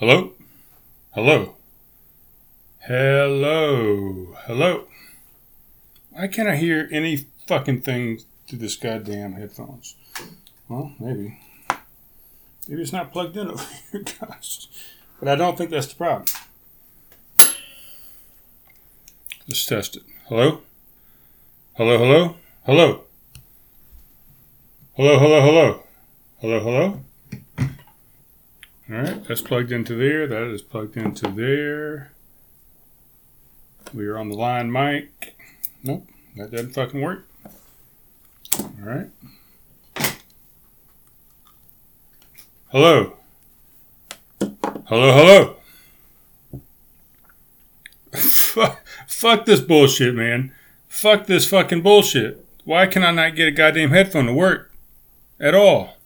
Hello? Hello? Hello? Hello? Why can't I hear any fucking thing through this goddamn headphones? Well, maybe. Maybe it's not plugged in over here, guys. But I don't think that's the problem. Let's test it. Hello? Hello, hello? Hello? Hello, hello, hello? Hello, hello? All right, that's plugged into there. That is plugged into there. We are on the line mic. Nope, that doesn't fucking work. All right. Hello. Hello, hello. Fuck this bullshit, man. Fuck this fucking bullshit. Why can I not get a goddamn headphone to work at all?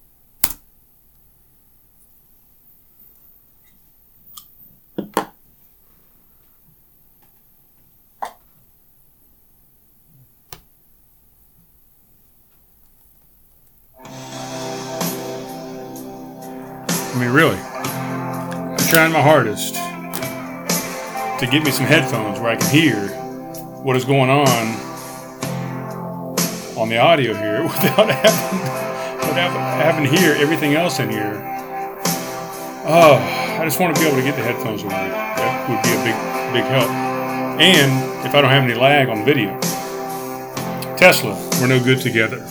Trying my hardest to get me some headphones where I can hear what is going on on the audio here without having, without having to hear everything else in here. Oh, I just want to be able to get the headphones work. That would be a big, big help. And if I don't have any lag on video. Tesla, we're no good together.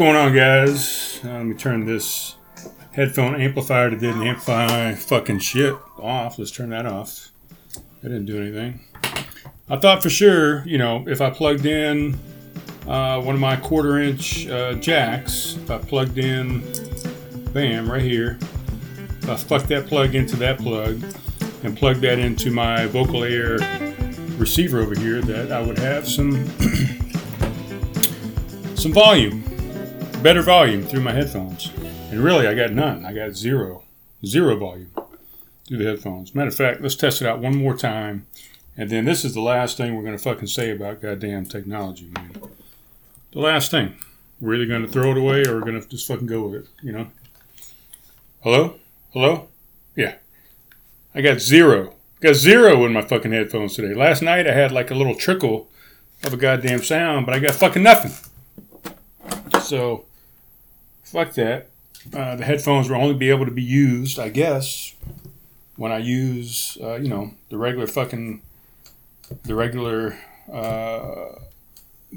Going on, guys? Uh, let me turn this headphone amplifier that didn't amplify fucking shit off. Let's turn that off. I didn't do anything. I thought for sure, you know, if I plugged in uh, one of my quarter inch uh, jacks, if I plugged in, bam, right here, if I fucked that plug into that plug and plugged that into my vocal air receiver over here, that I would have some some volume better volume through my headphones. And really, I got none. I got zero, zero volume through the headphones. Matter of fact, let's test it out one more time. And then this is the last thing we're going to fucking say about goddamn technology, man. The last thing. We're either going to throw it away or we're going to just fucking go with it, you know? Hello? Hello? Yeah. I got zero. Got zero in my fucking headphones today. Last night I had like a little trickle of a goddamn sound, but I got fucking nothing. So fuck that. Uh, the headphones will only be able to be used, I guess, when I use, uh, you know, the regular fucking, the regular uh,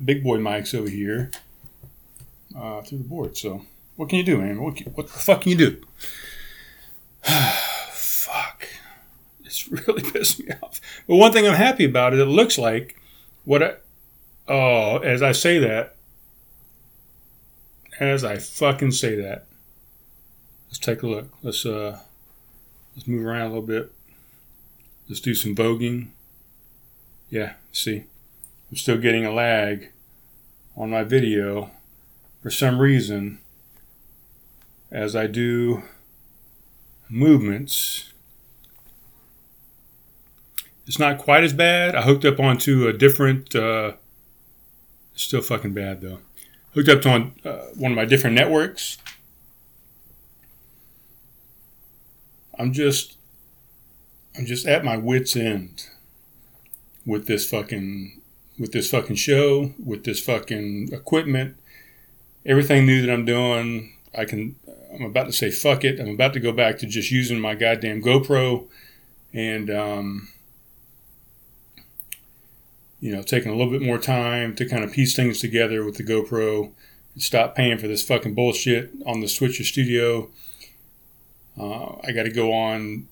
big boy mics over here uh, through the board. So, what can you do, man? What, can, what the fuck can you do? fuck. It's really pissed me off. But one thing I'm happy about is it looks like what I, oh, as I say that, as I fucking say that. Let's take a look. Let's uh let's move around a little bit. Let's do some voguing. Yeah, see. I'm still getting a lag on my video for some reason as I do movements. It's not quite as bad. I hooked up onto a different. Uh, still fucking bad though. Hooked up on uh, one of my different networks. I'm just, I'm just at my wits end with this fucking, with this fucking show, with this fucking equipment, everything new that I'm doing. I can, I'm about to say fuck it. I'm about to go back to just using my goddamn GoPro and um, you know, taking a little bit more time to kind of piece things together with the GoPro and stop paying for this fucking bullshit on the Switcher Studio. Uh, I got to go on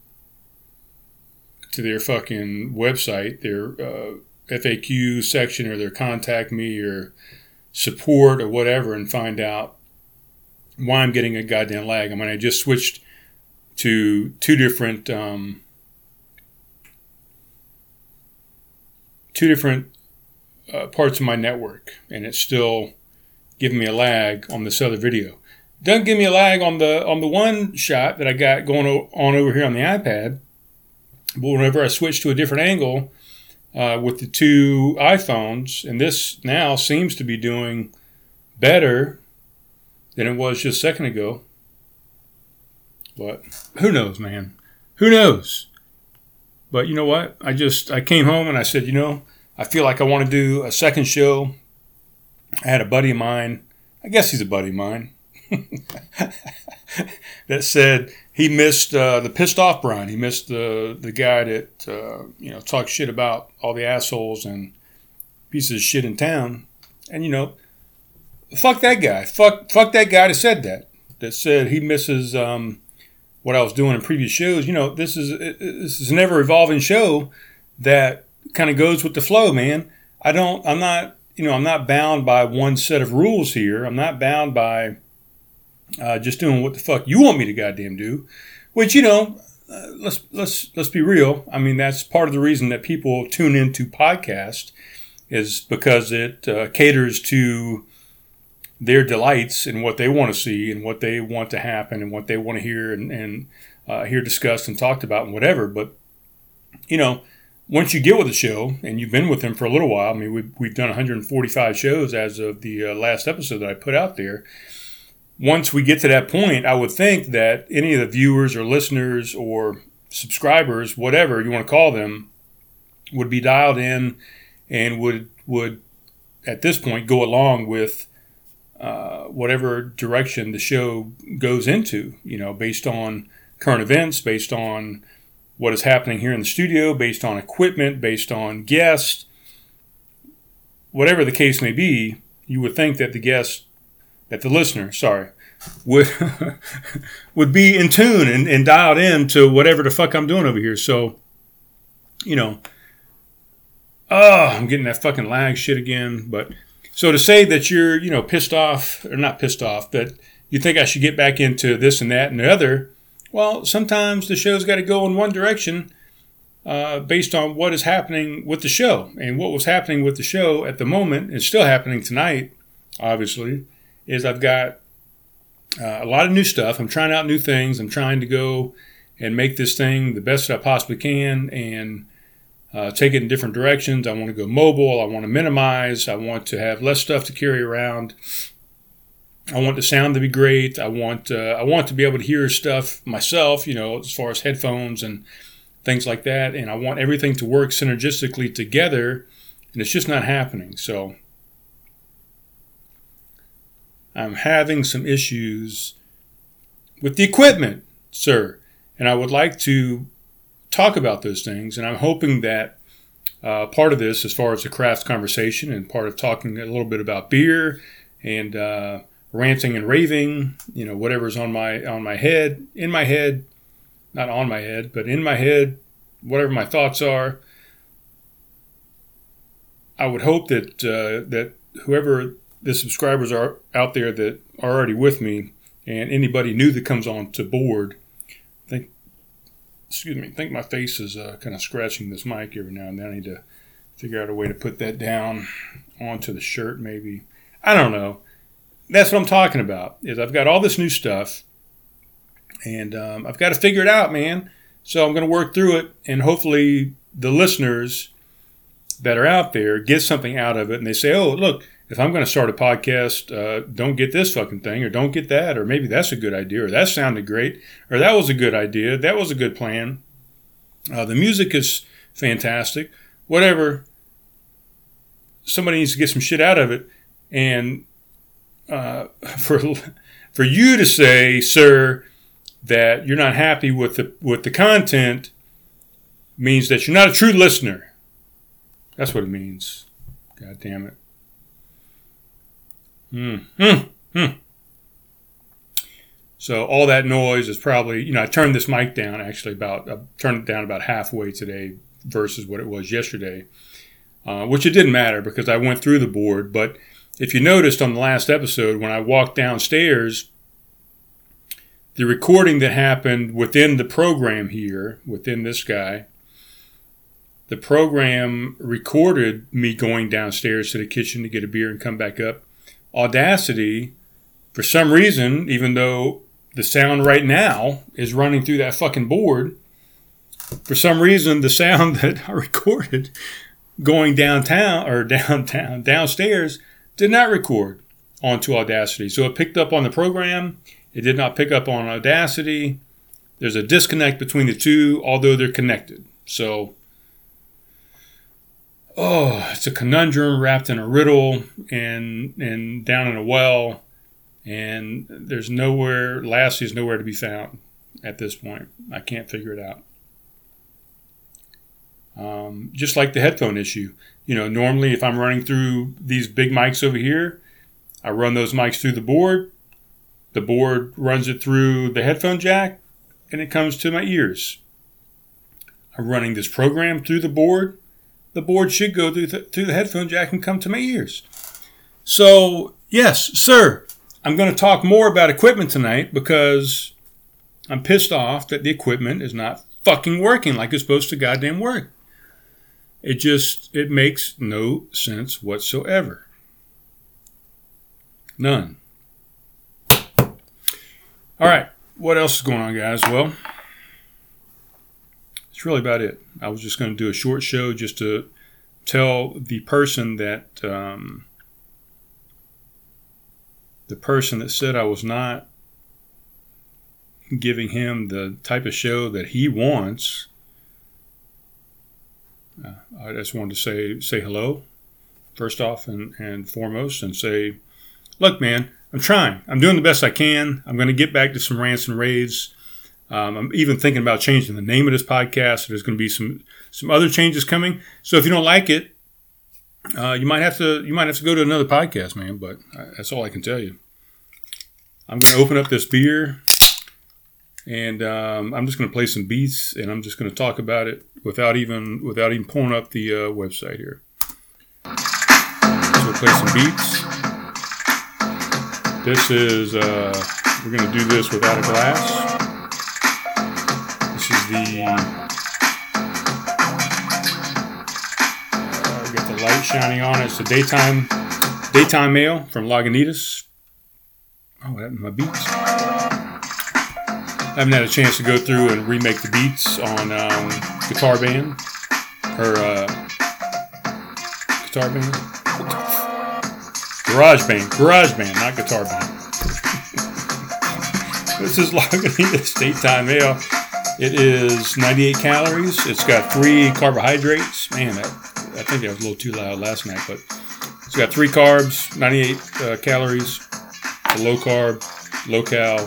to their fucking website, their uh, FAQ section, or their contact me or support or whatever, and find out why I'm getting a goddamn lag. I mean, I just switched to two different um, two different uh, parts of my network, and it's still giving me a lag on this other video. Doesn't give me a lag on the on the one shot that I got going on over here on the iPad, but whenever I switch to a different angle uh, with the two iPhones, and this now seems to be doing better than it was just a second ago. But who knows, man? Who knows? But you know what? I just I came home and I said, you know, I feel like I want to do a second show. I had a buddy of mine, I guess he's a buddy of mine, that said he missed uh, the pissed off Brian. He missed the the guy that uh, you know talks shit about all the assholes and pieces of shit in town. And you know, fuck that guy. Fuck fuck that guy that said that. That said he misses um, what I was doing in previous shows. You know, this is this is an ever evolving show that kind of goes with the flow, man. I don't. I'm not. You know, I'm not bound by one set of rules here. I'm not bound by uh, just doing what the fuck you want me to goddamn do. Which you know, uh, let's let's let's be real. I mean, that's part of the reason that people tune into podcast is because it uh, caters to their delights and what they want to see and what they want to happen and what they want to hear and, and uh, hear discussed and talked about and whatever. But you know, once you get with the show and you've been with them for a little while, I mean, we've, we've done 145 shows as of the uh, last episode that I put out there. Once we get to that point, I would think that any of the viewers or listeners or subscribers, whatever you want to call them, would be dialed in and would would at this point go along with uh, whatever direction the show goes into, you know, based on current events, based on what is happening here in the studio, based on equipment, based on guests, whatever the case may be, you would think that the guest, that the listener, sorry, would would be in tune and, and dialed in to whatever the fuck I'm doing over here. So, you know, oh, I'm getting that fucking lag shit again, but so to say that you're, you know, pissed off or not pissed off, that you think I should get back into this and that and the other, well, sometimes the show's got to go in one direction uh, based on what is happening with the show. And what was happening with the show at the moment, is still happening tonight, obviously, is I've got uh, a lot of new stuff. I'm trying out new things. I'm trying to go and make this thing the best that I possibly can and uh, take it in different directions. I want to go mobile. I want to minimize. I want to have less stuff to carry around. I want the sound to be great. I want uh, I want to be able to hear stuff myself. You know, as far as headphones and things like that. And I want everything to work synergistically together. And it's just not happening. So I'm having some issues with the equipment, sir. And I would like to talk about those things. And I'm hoping that uh, part of this, as far as the craft conversation and part of talking a little bit about beer and uh, ranting and raving, you know, whatever's on my on my head, in my head, not on my head, but in my head, whatever my thoughts are. I would hope that uh, that whoever the subscribers are out there that are already with me, and anybody new that comes on to board, excuse me, I think my face is uh, kind of scratching this mic every now and then. I need to figure out a way to put that down onto the shirt, maybe. I don't know. That's what I'm talking about. Is I've got all this new stuff, and um, I've got to figure it out, man. So I'm going to work through it, and hopefully, the listeners that are out there get something out of it and they say, oh, look, if I'm going to start a podcast, uh, don't get this fucking thing or don't get that, or maybe that's a good idea, or that sounded great, or that was a good idea, that was a good plan. Uh, the music is fantastic. Whatever. Somebody needs to get some shit out of it. And uh, for for you to say, sir, that you're not happy with the with the content means that you're not a true listener. That's what it means. God damn it. Hmm. Hmm. Hmm. So all that noise is probably, you know, I turned this mic down actually about, I turned it down about halfway today versus what it was yesterday, uh, which it didn't matter because I went through the board. But if you noticed on the last episode, when I walked downstairs, the recording that happened within the program here, within this guy, the program recorded me going downstairs to the kitchen to get a beer and come back up. Audacity, for some reason, even though the sound right now is running through that fucking board, for some reason, the sound that I recorded going downtown or downtown downstairs did not record onto Audacity. So it picked up on the program. It did not pick up on Audacity. There's a disconnect between the two, although they're connected. So oh, it's a conundrum wrapped in a riddle and and down in a well, and there's nowhere. Lassie's nowhere to be found at this point. I can't figure it out. Um, just like the headphone issue, you know, normally if I'm running through these big mics over here, I run those mics through the board. The board runs it through the headphone jack, and it comes to my ears. I'm running this program through the board the board should go through the, through the headphone jack and come to my ears. So, yes, sir, I'm going to talk more about equipment tonight because I'm pissed off that the equipment is not fucking working like it's supposed to goddamn work. It just it makes no sense whatsoever. None. All right, what else is going on, guys? Well, that's really about it. I was just going to do a short show just to tell the person that um, the person that said I was not giving him the type of show that he wants. Uh, I just wanted to say say hello, first off and, and foremost, and say, look, man, I'm trying. I'm doing the best I can. I'm going to get back to some rants and raves. Um, I'm even thinking about changing the name of this podcast. There's going to be some some other changes coming. So if you don't like it, uh, you might have to you might have to go to another podcast, man. But that's all I can tell you. I'm going to open up this beer, and um, I'm just going to play some beats, and I'm just going to talk about it without even without even pulling up the uh, website here. So we'll play some beats. This is uh, we're going to do this without a glass the uh, got the light shining on it. It's a daytime daytime mail from Lagunitas. Oh, that my beats. I haven't had a chance to go through and remake the beats on um, Guitar Band. Her uh, Guitar Band? Garage Band. Garage Band, not Guitar Band. this is Lagunitas Daytime Mail. It is 98 calories. It's got three carbohydrates. Man, that, I think that was a little too loud last night, but it's got three carbs, 98 uh, calories, a low carb, low cal,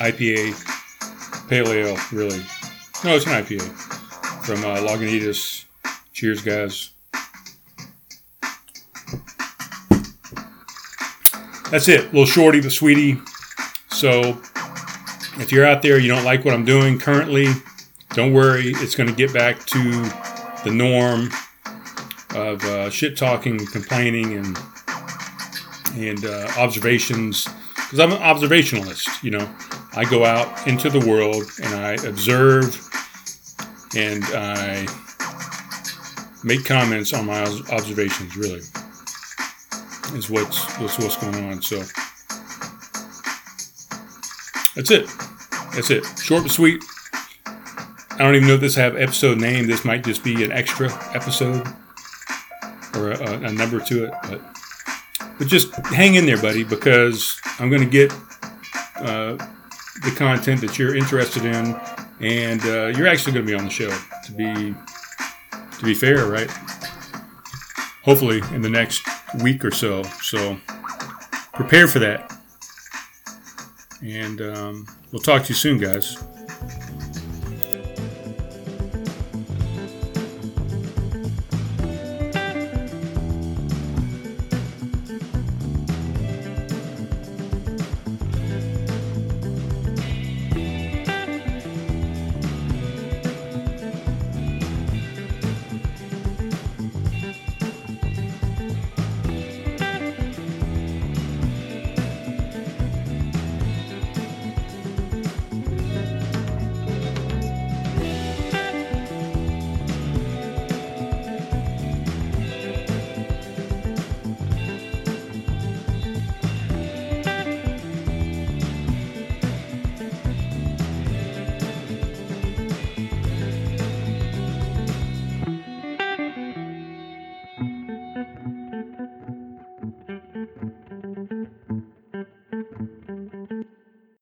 IPA, pale ale, really. No, it's an IPA from uh, Lagunitas. Cheers, guys. That's it. A little shorty but sweetie. So if you're out there, you don't like what I'm doing currently, don't worry. It's going to get back to the norm of uh, shit talking, complaining, and and uh, observations. Because I'm an observationalist, you know. I go out into the world and I observe and I make comments on my observations. Really, is what's what's what's going on. So that's it. That's it. Short but sweet. I don't even know if this have episode name. This might just be an extra episode or a, a number to it, but but just hang in there, buddy, because I'm going to get uh, the content that you're interested in, and uh, you're actually going to be on the show. To be to be fair, right? Hopefully, in the next week or so. So prepare for that, and um, we'll talk to you soon, guys.